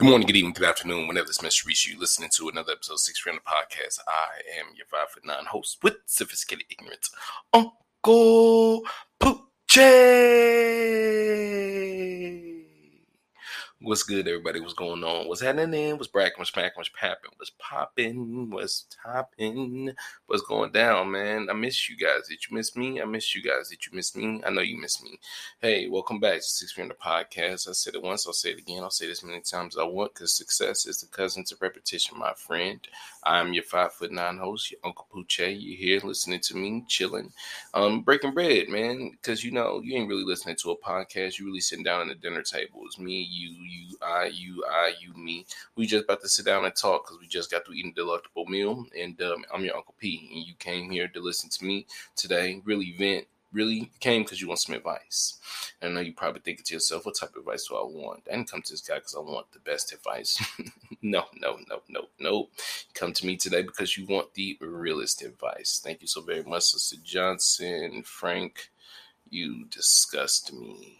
Good morning, good evening, good afternoon, whenever this message reaches you, listening to another episode of Six Friend Podcast. I am your five foot nine host with sophisticated ignorance, Uncle Poochie. What's good, everybody? What's going on? What's happening? What's bracking? What's smacking? What's popping? What's popping? What's topping? What's going down, man? I miss you guys. Did you miss me? I miss you guys. Did you miss me? I know you miss me. Hey, welcome back to Six Feet Podcast. I said it once, I'll say it again. I'll say as many times I want because success is the cousin to repetition, my friend. I'm your five foot nine host, your Uncle Poochie. You're here listening to me, chilling, um, breaking bread, man. Because you know, you ain't really listening to a podcast. You really sitting down at the dinner table. It's me, you, you, I, you, I, you, me. We just about to sit down and talk because we just got to eat a delectable meal. And um, I'm your Uncle P, and you came here to listen to me today, really vent really came because you want some advice. And I know you probably thinking to yourself, what type of advice do I want? I didn't come to this guy because I want the best advice. no, no, no, no, no. Come to me today because you want the realest advice. Thank you so very much, Sister Johnson, Frank. You disgust me.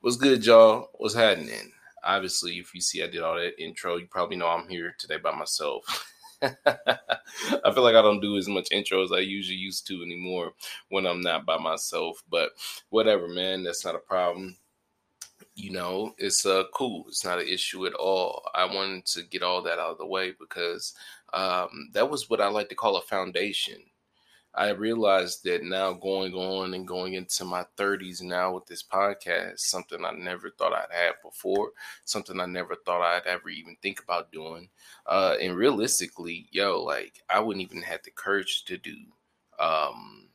What's good, y'all? What's happening? Obviously, if you see I did all that intro, you probably know I'm here today by myself. I feel like I don't do as much intro as I usually used to anymore when I'm not by myself. But whatever, man, that's not a problem. You know, it's uh cool. It's not an issue at all. I wanted to get all that out of the way because um, that was what I like to call a foundation I realized that now going on and going into my 30s now with this podcast, something I never thought I'd have before, something I never thought I'd ever even think about doing. Uh, and realistically, yo, like I wouldn't even have the courage to do. Um,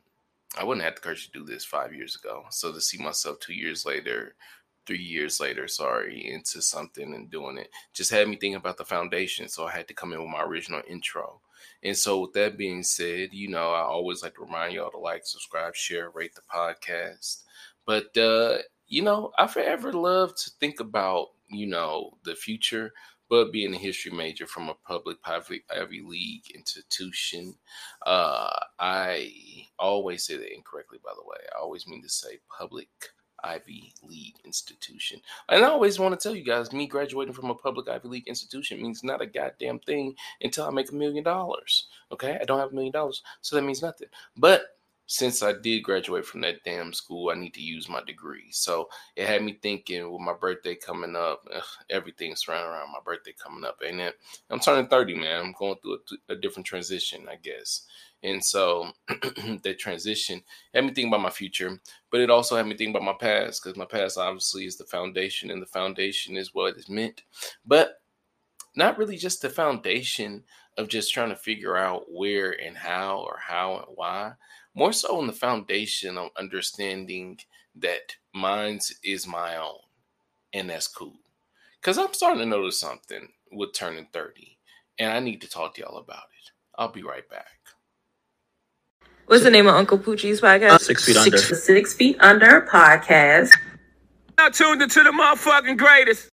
I wouldn't have the courage to do this five years ago. So to see myself two years later, three years later, sorry, into something and doing it just had me thinking about the foundation. So I had to come in with my original intro. And so, with that being said, you know, I always like to remind y'all to like, subscribe, share, rate the podcast. But, uh, you know, I forever love to think about, you know, the future, but being a history major from a public private Ivy League institution, uh, I always say that incorrectly, by the way. I always mean to say public Ivy League institution. And I always want to tell you guys, me graduating from a public Ivy League institution means not a goddamn thing until I make a million dollars. Okay, I don't have a million dollars, so that means nothing. But since I did graduate from that damn school, I need to use my degree. So it had me thinking with my birthday coming up, everything's surrounding around my birthday coming up, ain't it? I'm turning 30, man. I'm going through a, a different transition, I guess. And so that transition had me think about my future, but it also had me think about my past because my past obviously is the foundation, and the foundation is what is meant. But not really just the foundation of just trying to figure out where and how or how and why, more so on the foundation of understanding that mine is my own, and that's cool. Because I'm starting to notice something with turning 30, and I need to talk to y'all about it. I'll be right back. What's the name of Uncle Poochie's podcast? Six Feet Under. Six, Six Feet Under podcast. Now tuned into the motherfucking greatest.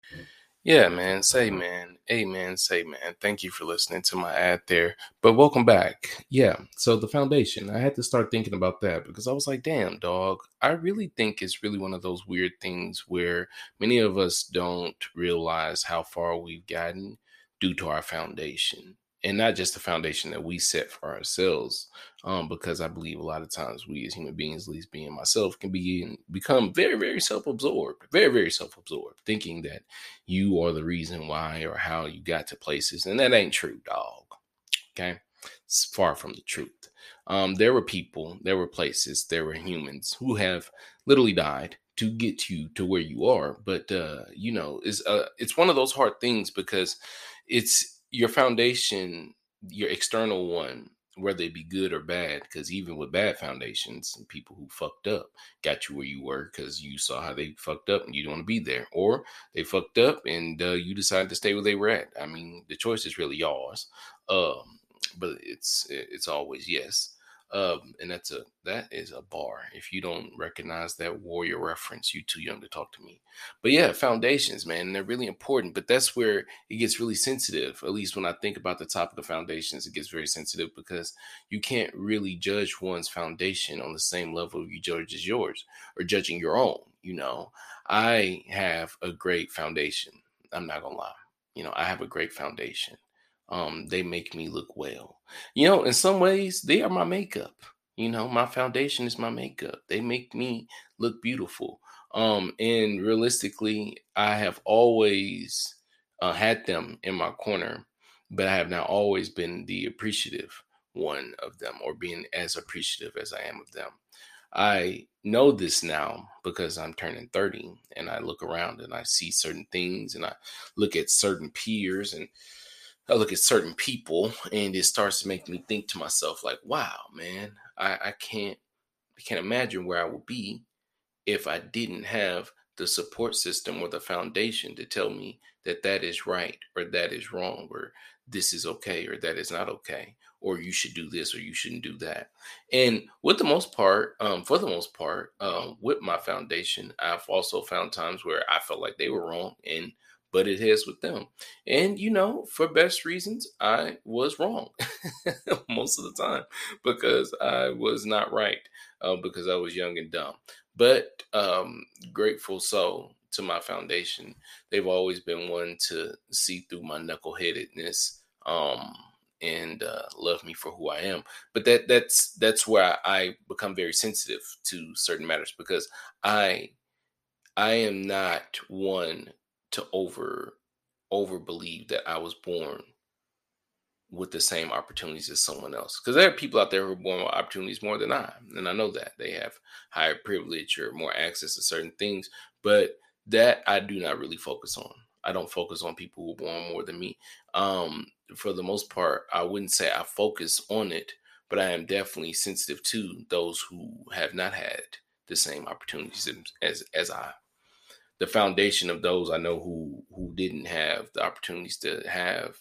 Yeah, man. Say, man. Amen. Say, man. Thank you for listening to my ad there. But welcome back. Yeah. So, the foundation, I had to start thinking about that because I was like, damn, dog. I really think it's really one of those weird things where many of us don't realize how far we've gotten due to our foundation and not just the foundation that we set for ourselves. Um, because I believe a lot of times we as human beings, at least being myself, can be become very, very self-absorbed, very, very self-absorbed, thinking that you are the reason why or how you got to places, and that ain't true, dog. Okay, it's far from the truth. Um, there were people, there were places, there were humans who have literally died to get you to where you are. But uh, you know, it's uh, it's one of those hard things because it's your foundation, your external one, whether it be good or bad, because even with bad foundations, people who fucked up got you where you were because you saw how they fucked up and you don't want to be there, or they fucked up and uh, you decided to stay where they were at. I mean, the choice is really yours, um, but it's it's always yes. Um, and that's a that is a bar. If you don't recognize that warrior reference, you too young to talk to me. But yeah, foundations, man, they're really important. But that's where it gets really sensitive. At least when I think about the topic of foundations, it gets very sensitive because you can't really judge one's foundation on the same level you judge as yours or judging your own. You know, I have a great foundation. I'm not gonna lie. You know, I have a great foundation. Um, they make me look well. You know, in some ways, they are my makeup. You know, my foundation is my makeup. They make me look beautiful. Um, and realistically, I have always uh, had them in my corner, but I have not always been the appreciative one of them or being as appreciative as I am of them. I know this now because I'm turning 30 and I look around and I see certain things and I look at certain peers and I look at certain people and it starts to make me think to myself like, wow, man, I, I can't I can't imagine where I would be if I didn't have the support system or the foundation to tell me that that is right or that is wrong or this is okay or that is not okay or you should do this or you shouldn't do that. And with the most part um, for the most part um, with my foundation i've also found times where i felt like they were wrong and but it has with them and you know for best reasons i was wrong most of the time because i was not right uh, because i was young and dumb but um, grateful so to my foundation. They've always been one to see through my knuckleheadedness um, and uh, love me for who I am. But that that's that's where I become very sensitive to certain matters because I I am not one to over over believe that I was born with the same opportunities as someone else. Because there are people out there who are born with opportunities more than I, and I know that they have higher privilege or more access to certain things. But that I do not really focus on. I don't focus on people who are born more than me. Um, for the most part, I wouldn't say I focus on it, but I am definitely sensitive to those who have not had the same opportunities as as I. The foundation of those I know who who didn't have the opportunities to have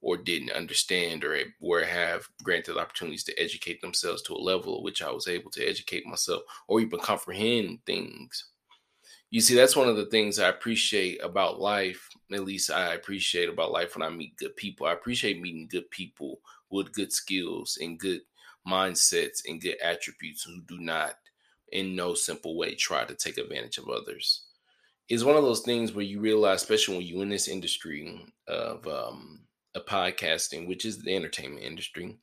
or didn't understand or or have granted opportunities to educate themselves to a level at which I was able to educate myself or even comprehend things you see, that's one of the things I appreciate about life. At least I appreciate about life when I meet good people. I appreciate meeting good people with good skills and good mindsets and good attributes who do not, in no simple way, try to take advantage of others. It's one of those things where you realize, especially when you're in this industry of um, a podcasting, which is the entertainment industry,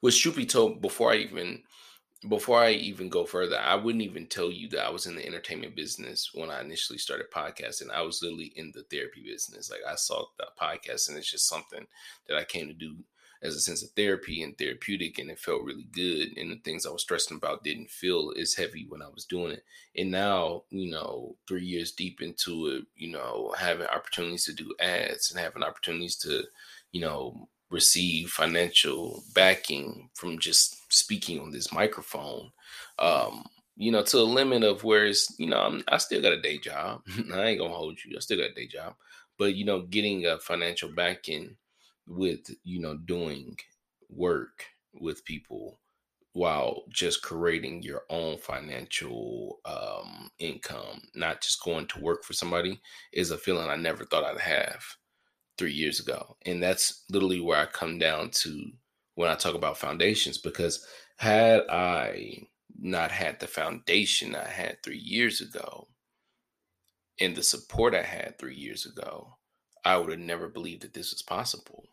which truth be told, before I even before I even go further, I wouldn't even tell you that I was in the entertainment business when I initially started podcasting. I was literally in the therapy business. Like I saw the podcast, and it's just something that I came to do as a sense of therapy and therapeutic, and it felt really good. And the things I was stressing about didn't feel as heavy when I was doing it. And now, you know, three years deep into it, you know, having opportunities to do ads and having opportunities to, you know, receive financial backing from just speaking on this microphone. Um, you know, to a limit of where it's, you know, I'm, I still got a day job. I ain't gonna hold you. I still got a day job, but you know, getting a financial backing with, you know, doing work with people while just creating your own financial um, income, not just going to work for somebody, is a feeling I never thought I'd have three years ago. And that's literally where I come down to when I talk about foundations, because had I not had the foundation I had three years ago and the support I had three years ago, I would have never believed that this was possible.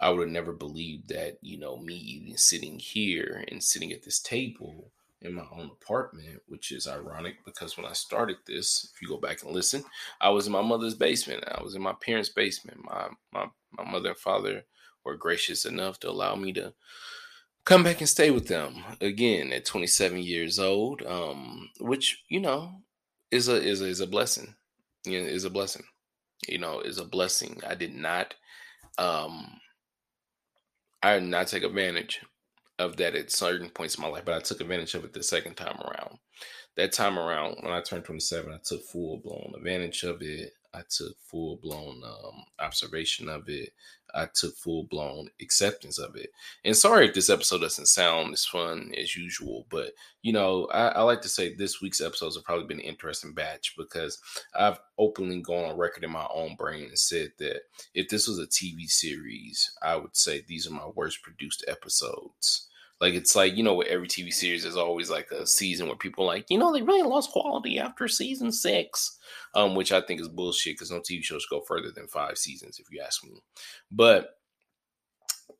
I would have never believed that, you know, me even sitting here and sitting at this table in my own apartment, which is ironic because when I started this, if you go back and listen, I was in my mother's basement. I was in my parents' basement. My my my mother and father were gracious enough to allow me to come back and stay with them again at 27 years old, um, which you know is a is a, is a blessing. You know, is a blessing. You know, is a blessing. I did not um I did not take advantage of that at certain points in my life, but I took advantage of it the second time around. That time around, when I turned 27, I took full blown advantage of it. I took full blown um, observation of it. I took full blown acceptance of it. And sorry if this episode doesn't sound as fun as usual, but you know, I, I like to say this week's episodes have probably been an interesting batch because I've openly gone on record in my own brain and said that if this was a TV series, I would say these are my worst produced episodes Like it's like you know, with every TV series, there's always like a season where people like, you know, they really lost quality after season six, um, which I think is bullshit because no TV shows go further than five seasons, if you ask me. But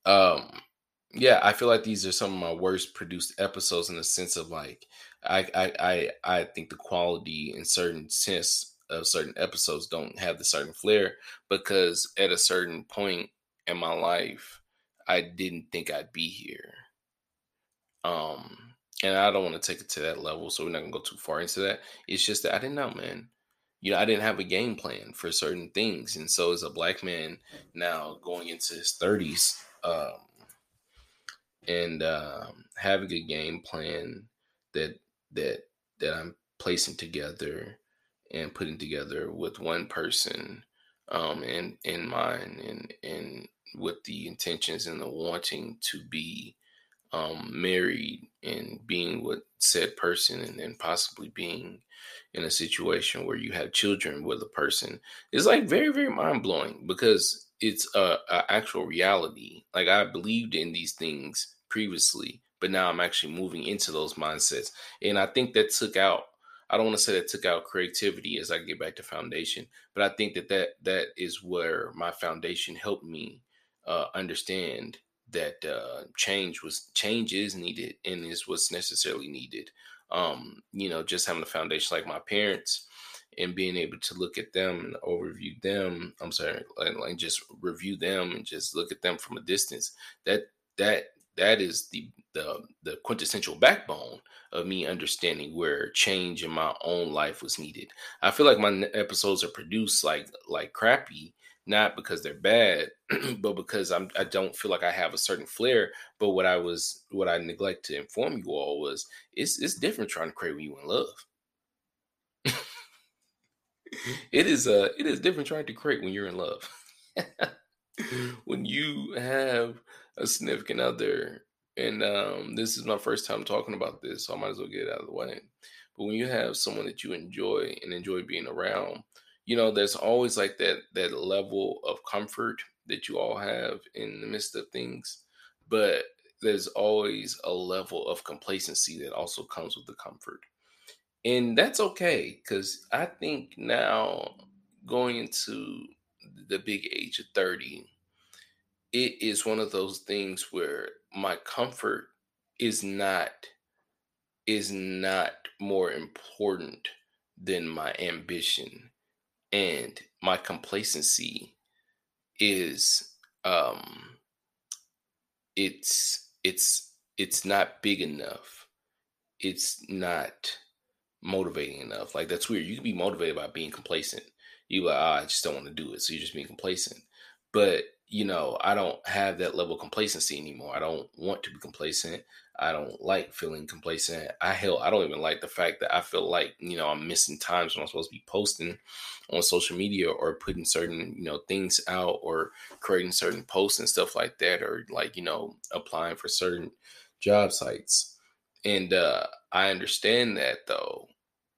um, yeah, I feel like these are some of my worst produced episodes in the sense of like, I I I, I think the quality in certain sense of certain episodes don't have the certain flair because at a certain point in my life, I didn't think I'd be here um, and I don't want to take it to that level, so we're not gonna go too far into that. It's just that I didn't know, man. You know, I didn't have a game plan for certain things, and so as a black man now going into his thirties, um, and um, having a game plan that that that I'm placing together and putting together with one person um in in mind and and with the intentions and the wanting to be um, married and being with said person and then possibly being in a situation where you have children with a person is like very very mind-blowing because it's a, a, actual reality. Like i believed in these things previously but now i'm actually moving into those mindsets. And i think that took out i don't want to say that took out creativity as i get back to foundation but i think that that that is where my foundation helped me uh, understand that uh, change was change is needed and is what's necessarily needed. Um, you know, just having a foundation like my parents and being able to look at them and overview them. I'm sorry, like, just review them and just look at them from a distance. That that that is the the the quintessential backbone of me understanding where change in my own life was needed. I feel like my episodes are produced like like crappy not because they're bad, but because I'm I don't feel like I have a certain flair. But what I was what I neglect to inform you all was it's it's different trying to create when you in love. it is uh it is different trying to create when you're in love. when you have a significant other, and um, this is my first time talking about this, so I might as well get it out of the way. But when you have someone that you enjoy and enjoy being around, you know, there's always like that that level of comfort that you all have in the midst of things, but there's always a level of complacency that also comes with the comfort. And that's okay because I think now going into the big age of 30, it is one of those things where my comfort is not is not more important than my ambition and my complacency is um it's it's it's not big enough. It's not motivating enough. Like that's weird. You can be motivated by being complacent. You like oh, i just don't want to do it. So you're just being complacent. But you know i don't have that level of complacency anymore. I don't want to be complacent I don't like feeling complacent. I hell, I don't even like the fact that I feel like you know I'm missing times when I'm supposed to be posting on social media or putting certain you know things out or creating certain posts and stuff like that, or like you know applying for certain job sites. And uh, I understand that though,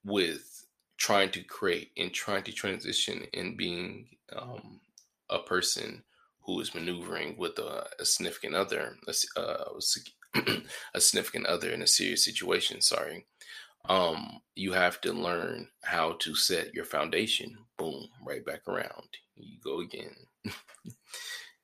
with trying to create and trying to transition and being um, a person who is maneuvering with a, a significant other, a, uh, a significant other in a serious situation, sorry, um, you have to learn how to set your foundation. Boom, right back around. You go again.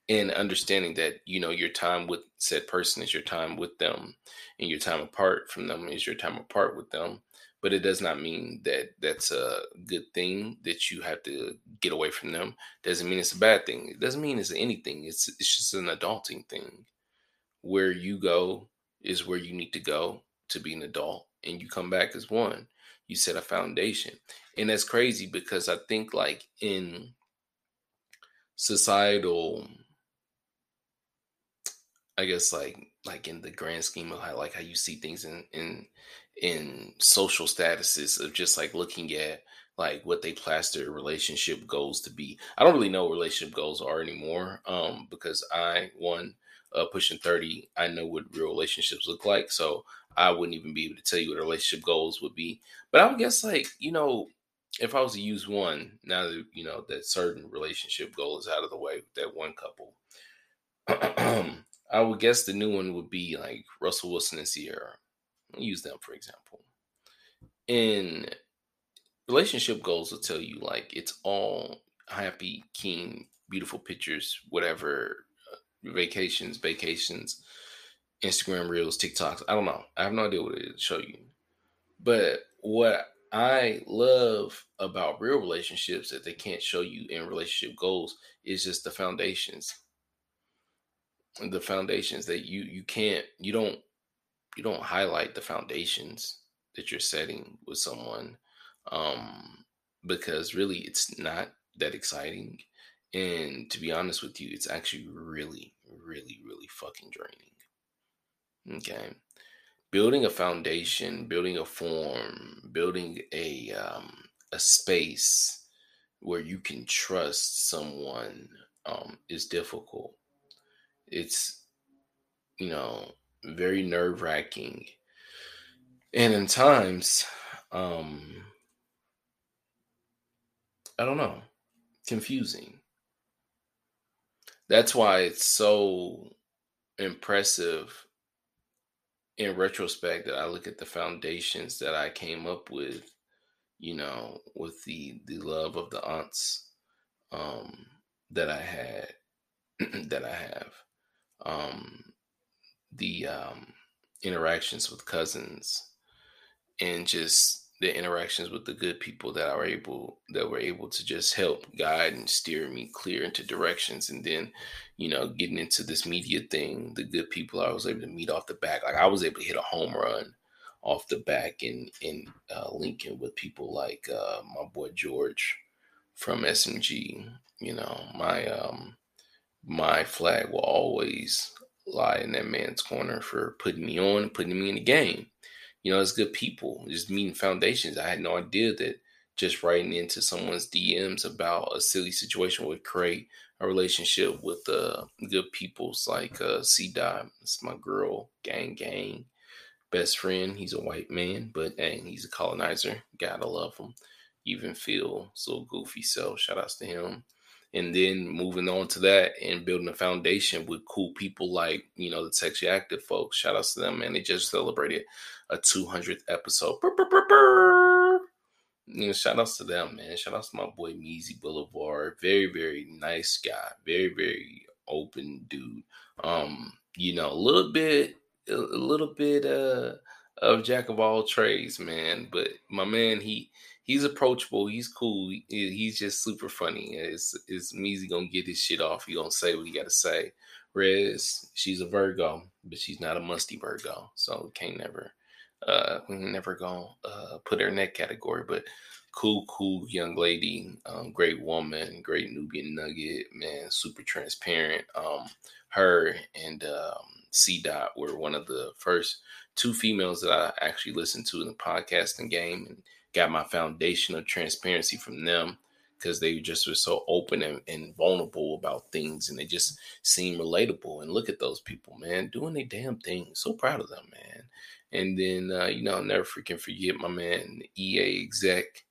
and understanding that, you know, your time with said person is your time with them, and your time apart from them is your time apart with them. But it does not mean that that's a good thing that you have to get away from them. Doesn't mean it's a bad thing. It doesn't mean it's anything. It's it's just an adulting thing where you go is where you need to go to be an adult and you come back as one. You set a foundation and that's crazy because i think like in societal i guess like like in the grand scheme of how like how you see things in in in social statuses of just like looking at like what they plaster relationship goals to be. I don't really know what relationship goals are anymore um because i one uh, pushing 30, I know what real relationships look like. So I wouldn't even be able to tell you what relationship goals would be. But I would guess, like, you know, if I was to use one, now that, you know, that certain relationship goal is out of the way with that one couple, I would guess the new one would be like Russell Wilson and Ciara. I'll use them for example. And relationship goals will tell you like it's all happy, keen, beautiful pictures, whatever, vacations, vacations, Instagram reels, TikToks. I don't know. I have no idea what it show you. But what I love about real relationships that they can't show you in relationship goals is just the foundations. The foundations that you you can't you don't you don't highlight the foundations that you're setting with someone um because really it's not that exciting and to be honest with you it's actually really really really fucking draining okay building a foundation, building a form, building a um, a space where you can trust someone um, is difficult. It's you know very nerve wracking, and in times, um, I don't know, confusing. That's why it's so impressive in retrospect that I look at the foundations that I came up with, you know, with the the love of the aunts um that I had that I have. Um the um interactions with cousins and just the interactions with the good people that are able that were able to just help guide and steer me clear into directions. And then you know getting into this media thing the good people i was able to meet off the back like i was able to hit a home run off the back in in uh, lincoln with people like uh, my boy george from smg you know my um my flag will always lie in that man's corner for putting me on and putting me in the game you know, it's good people, just meeting foundations. I had no idea that just writing into someone's DMs about a silly situation would create a relationship with uh, good peoples like uh, C Dot. It's my girl, gang, gang, best friend. He's a white man, but dang, he's a colonizer. Gotta love him. Even feel so goofy self. Shout outs to him and then moving on to that and building a foundation with cool people like you know the sexually active folks shout outs to them man they just celebrated a 200th episode burr, burr, burr, you know shout outs to them man shout outs to my boy Meezy Boulevard very very nice guy very very open dude um you know a little bit a little bit uh of jack of all trades man but my man he he's approachable. He's cool. He, he's just super funny. It's it's Meezy gonna get his shit off. He gonna say what he gotta say. Rez, she's a Virgo, but she's not a musty Virgo, so can't never uh we never gonna uh put her in that category. But cool, cool young lady, um, great woman, great Nubian nugget, man, super transparent. Um, her and um, C Dot were one of the first two females that I actually listened to in the podcasting game, and got my foundation of transparency from them because they just were so open and, and, vulnerable about things and they just seem relatable. And look at those people, man, doing their damn thing. So proud of them, man. And then uh, you know, I'll never freaking forget my man, EA exec,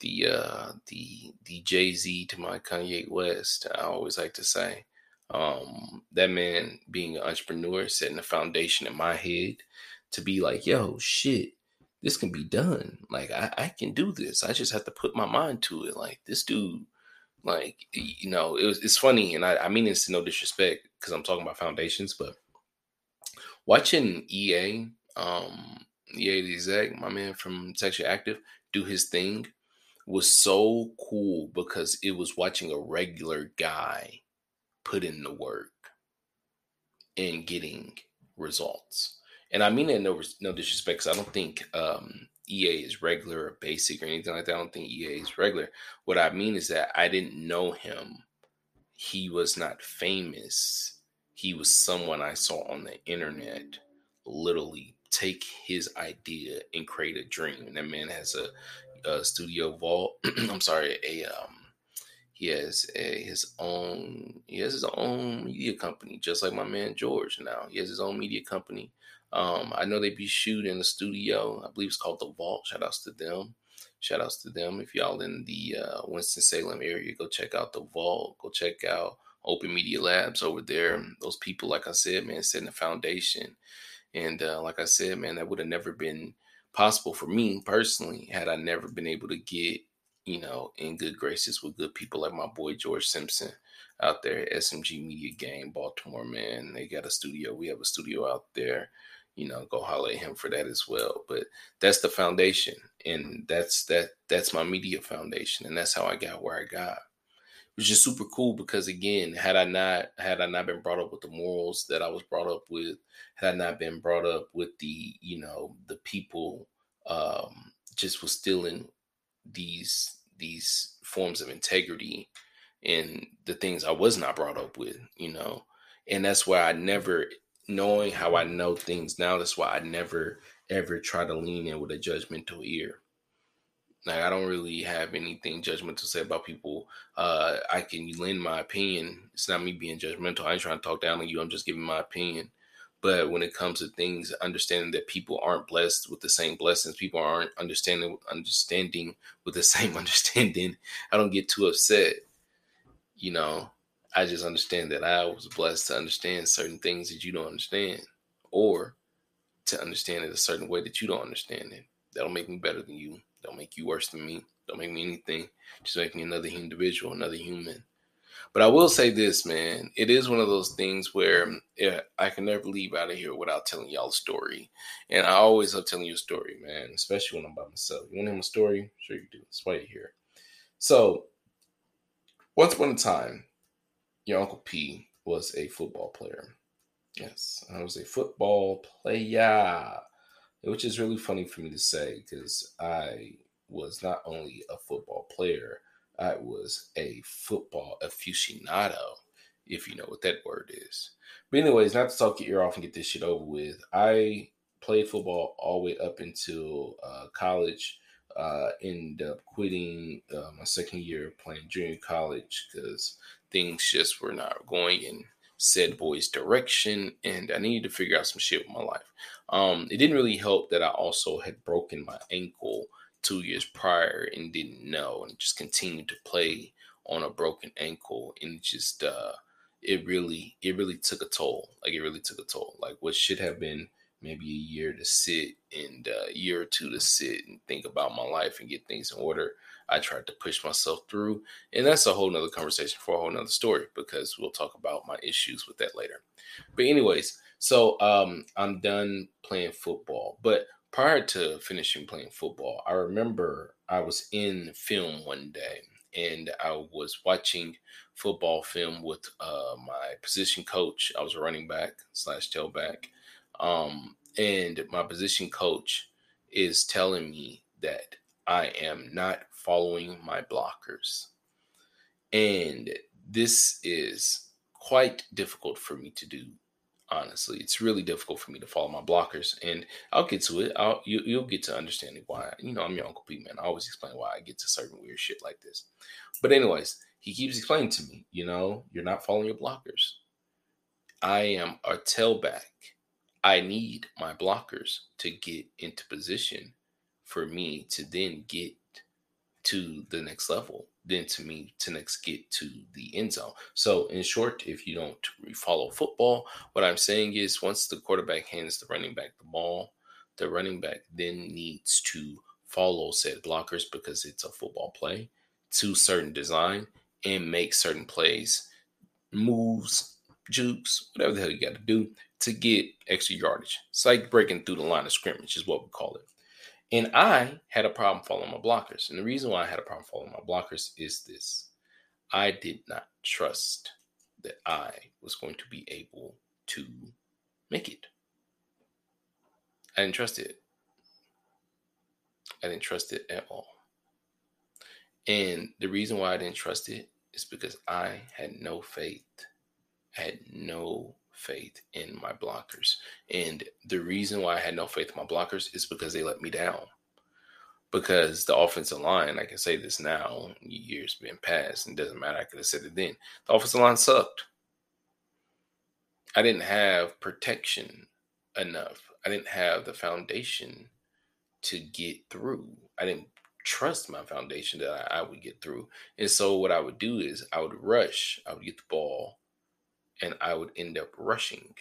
the uh the the Jay-Z to my Kanye West. I always like to say. Um, that man being an entrepreneur, setting a foundation in my head to be like, yo, shit, this can be done. Like I, I can do this. I just have to put my mind to it. Like this dude, like you know, it was it's funny, and I, I mean to no disrespect because I'm talking about foundations, but watching EA, um, EA the exec, my man from Sexually Active, do his thing was so cool because it was watching a regular guy put in the work and getting results and I mean it no no disrespect, because I don't think um, EA is regular or basic or anything like that. I don't think EA is regular. What I mean is that I didn't know him. He was not famous. He was someone I saw on the internet literally take his idea and create a dream. And that man has a, a studio vault. I'm sorry, a um, he has a, his own he has his own media company, just like my man George. Now he has his own media company um, I know they be shooting in the studio. I believe it's called The Vault. Shout outs to them. Shout outs to them. If y'all in the uh, Winston-Salem area, go check out The Vault. Go check out Open Media Labs over there. Those people, like I said, man, setting the foundation. And uh, like I said, man, that would have never been possible for me personally had I never been able to get, you know, in good graces with good people like my boy George Simpson out there at SMG Media Game, Baltimore, man. They got a studio. We have a studio out there. You know, go holler at him for that as well. But that's the foundation. And that's that that's my media foundation. And that's how I got where I got which is super cool because again, had I not had I not been brought up with the morals that I was brought up with, had not been brought up with the you know the people um, just was stealing these these forms of integrity and the things I was not brought up with, you know, and that's why I never knowing how I know things now. That's why I never ever try to lean in with a judgmental ear like I don't really have anything judgmental to say about people. Uh, I can lend my opinion. It's not me being judgmental. I ain't trying to talk down on you. I'm just giving my opinion. But when it comes to things, understanding that people aren't blessed with the same blessings, people aren't understanding understanding with the same understanding. I don't get too upset. You know, I just understand that I was blessed to understand certain things that you don't understand, or to understand it a certain way that you don't understand it. That'll make me better than you. Don't make you worse than me. Don't make me anything. Just make me another individual, another human. But I will say this, man. It is one of those things where yeah, I can never leave out of here without telling y'all a story. And I always love telling you a story, man, especially when I'm by myself. You want to hear my story? Sure you do. That's why you're here. So, once upon a time, your Uncle P was a football player. Yes, I was a football player which is really funny for me to say because I was not only a football player, I was a football aficionado, if you know what that word is. But, anyways, not to talk your ear off and get this shit over with, I played football all the way up until uh, college. Uh, ended up quitting uh, my second year playing junior college because things just were not going in said boy's direction, and I needed to figure out some shit with my life. Um, it didn't really help that I also had broken my ankle two years prior and didn't know, and just continued to play on a broken ankle, and just uh, it really, it really took a toll. Like it really took a toll. Like what should have been maybe a year to sit and uh, a year or two to sit and think about my life and get things in order. I tried to push myself through, and that's a whole nother conversation for a whole nother story because we'll talk about my issues with that later. But anyways, so um, I'm done playing football. But prior to finishing playing football, I remember I was in film one day and I was watching football film with uh, my position coach. I was a running back slash tailback. Um, and my position coach is telling me that I am not following my blockers. And this is quite difficult for me to do honestly it's really difficult for me to follow my blockers and i'll get to it. I'll you, will get to understanding why you know i'm your uncle pete man. I always explain why i get to certain weird shit like this. But anyways he keeps explaining to me you know you're not following your blockers. I am a tailback. I need my blockers to get into position for me to then get to the next level than to me to next get to the end zone. So, in short, if you don't follow football, what I'm saying is once the quarterback hands the running back the ball, the running back then needs to follow said blockers because it's a football play to certain design and make certain plays, moves, jukes, whatever the hell you got to do to get extra yardage. It's like breaking through the line of scrimmage, is what we call it. And I had a problem following my blockers. And the reason why I had a problem following my blockers is this I did not trust that I was going to be able to make it. I didn't trust it. I didn't trust it at all. And the reason why I didn't trust it is because I had no faith. I had no faith in my blockers. And the reason why I had no faith in my blockers is because they let me down. Because the offensive line, I can say this now, years been passed, and doesn't matter. I could have said it then. The offensive line sucked. I didn't have protection enough. I didn't have the foundation to get through. I didn't trust my foundation that I, I would get through. And so what I would do is I would rush, I would get the ball, and I would end up rushing.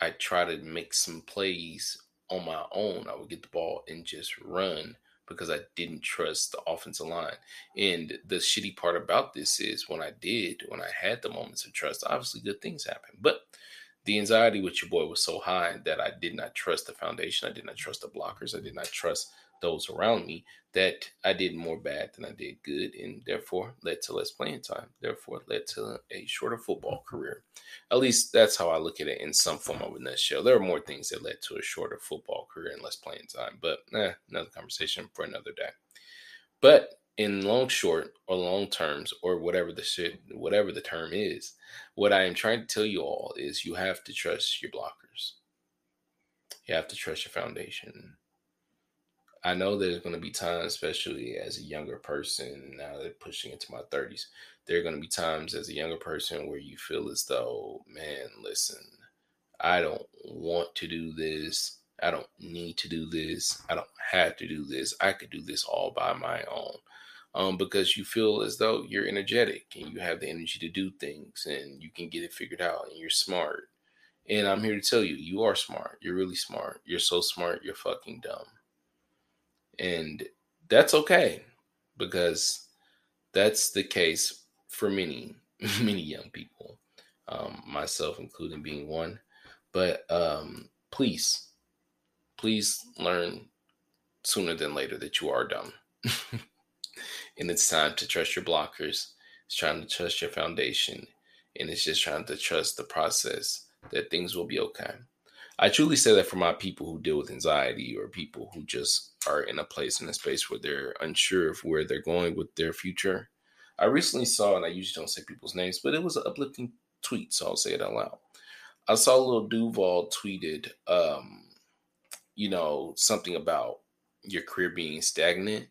I try to make some plays on my own. I would get the ball and just run because I didn't trust the offensive line. And the shitty part about this is when I did, when I had the moments of trust, obviously good things happened. But the anxiety with your boy was so high that I did not trust the foundation. I did not trust the blockers. I did not trust those around me that I did more bad than I did good, and therefore led to less playing time. Therefore, led to a shorter football career. At least that's how I look at it in some form of a nutshell. There are more things that led to a shorter football career and less playing time, but eh, another conversation for another day. But in long short or long terms or whatever the shit whatever the term is what i am trying to tell you all is you have to trust your blockers you have to trust your foundation I know there's going to be times, especially as a younger person, now that pushing into my 30s, there are going to be times as a younger person where you feel as though, man, listen, I don't want to do this. I don't need to do this. I don't have to do this. I could do this all by my own. Um, because you feel as though you're energetic and you have the energy to do things and you can get it figured out and you're smart. And I'm here to tell you, you are smart. You're really smart. You're so smart, you're fucking dumb. And that's okay because that's the case for many, many young people, um, myself including being one. But um, please, please learn sooner than later that you are dumb. and it's time to trust your blockers. It's trying to trust your foundation. And it's just trying to trust the process that things will be okay. I truly say that for my people who deal with anxiety or people who just are in a place in a space where they're unsure of where they're going with their future. I recently saw, and I usually don't say people's names, but it was an uplifting tweet, so I'll say it out loud. I saw Lil Duval tweeted, um, you know, something about your career being stagnant,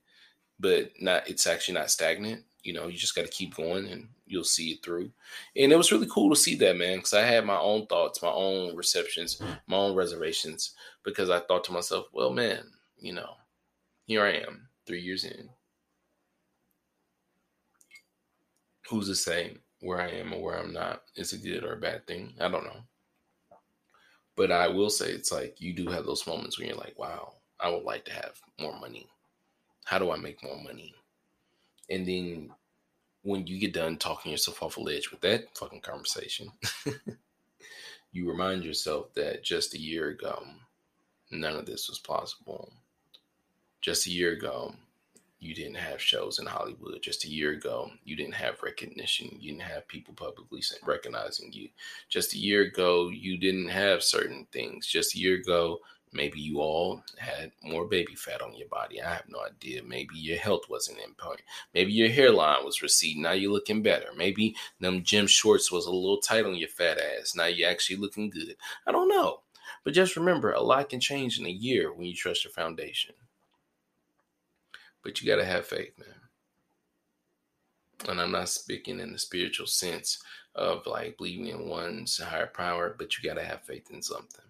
but not it's actually not stagnant. You know, you just got to keep going and you'll see it through. And it was really cool to see that, man, because I had my own thoughts, my own receptions, my own reservations, because I thought to myself, well, man, you know, here I am, three years in. Who's to say where I am or where I'm not is a good or a bad thing? I don't know. But I will say it's like you do have those moments when you're like, wow, I would like to have more money. How do I make more money? And then when you get done talking yourself off a ledge with that fucking conversation, you remind yourself that just a year ago, none of this was possible. Just a year ago, you didn't have shows in Hollywood. Just a year ago, you didn't have recognition. You didn't have people publicly recognizing you. Just a year ago, you didn't have certain things. Just a year ago, maybe you all had more baby fat on your body. I have no idea. Maybe your health wasn't in point. Maybe your hairline was receding. Now you're looking better. Maybe them gym shorts was a little tight on your fat ass. Now you're actually looking good. I don't know. But just remember, a lot can change in a year when you trust your foundation. But you got to have faith, man. And I'm not speaking in the spiritual sense of like believing in one's higher power, but you got to have faith in something.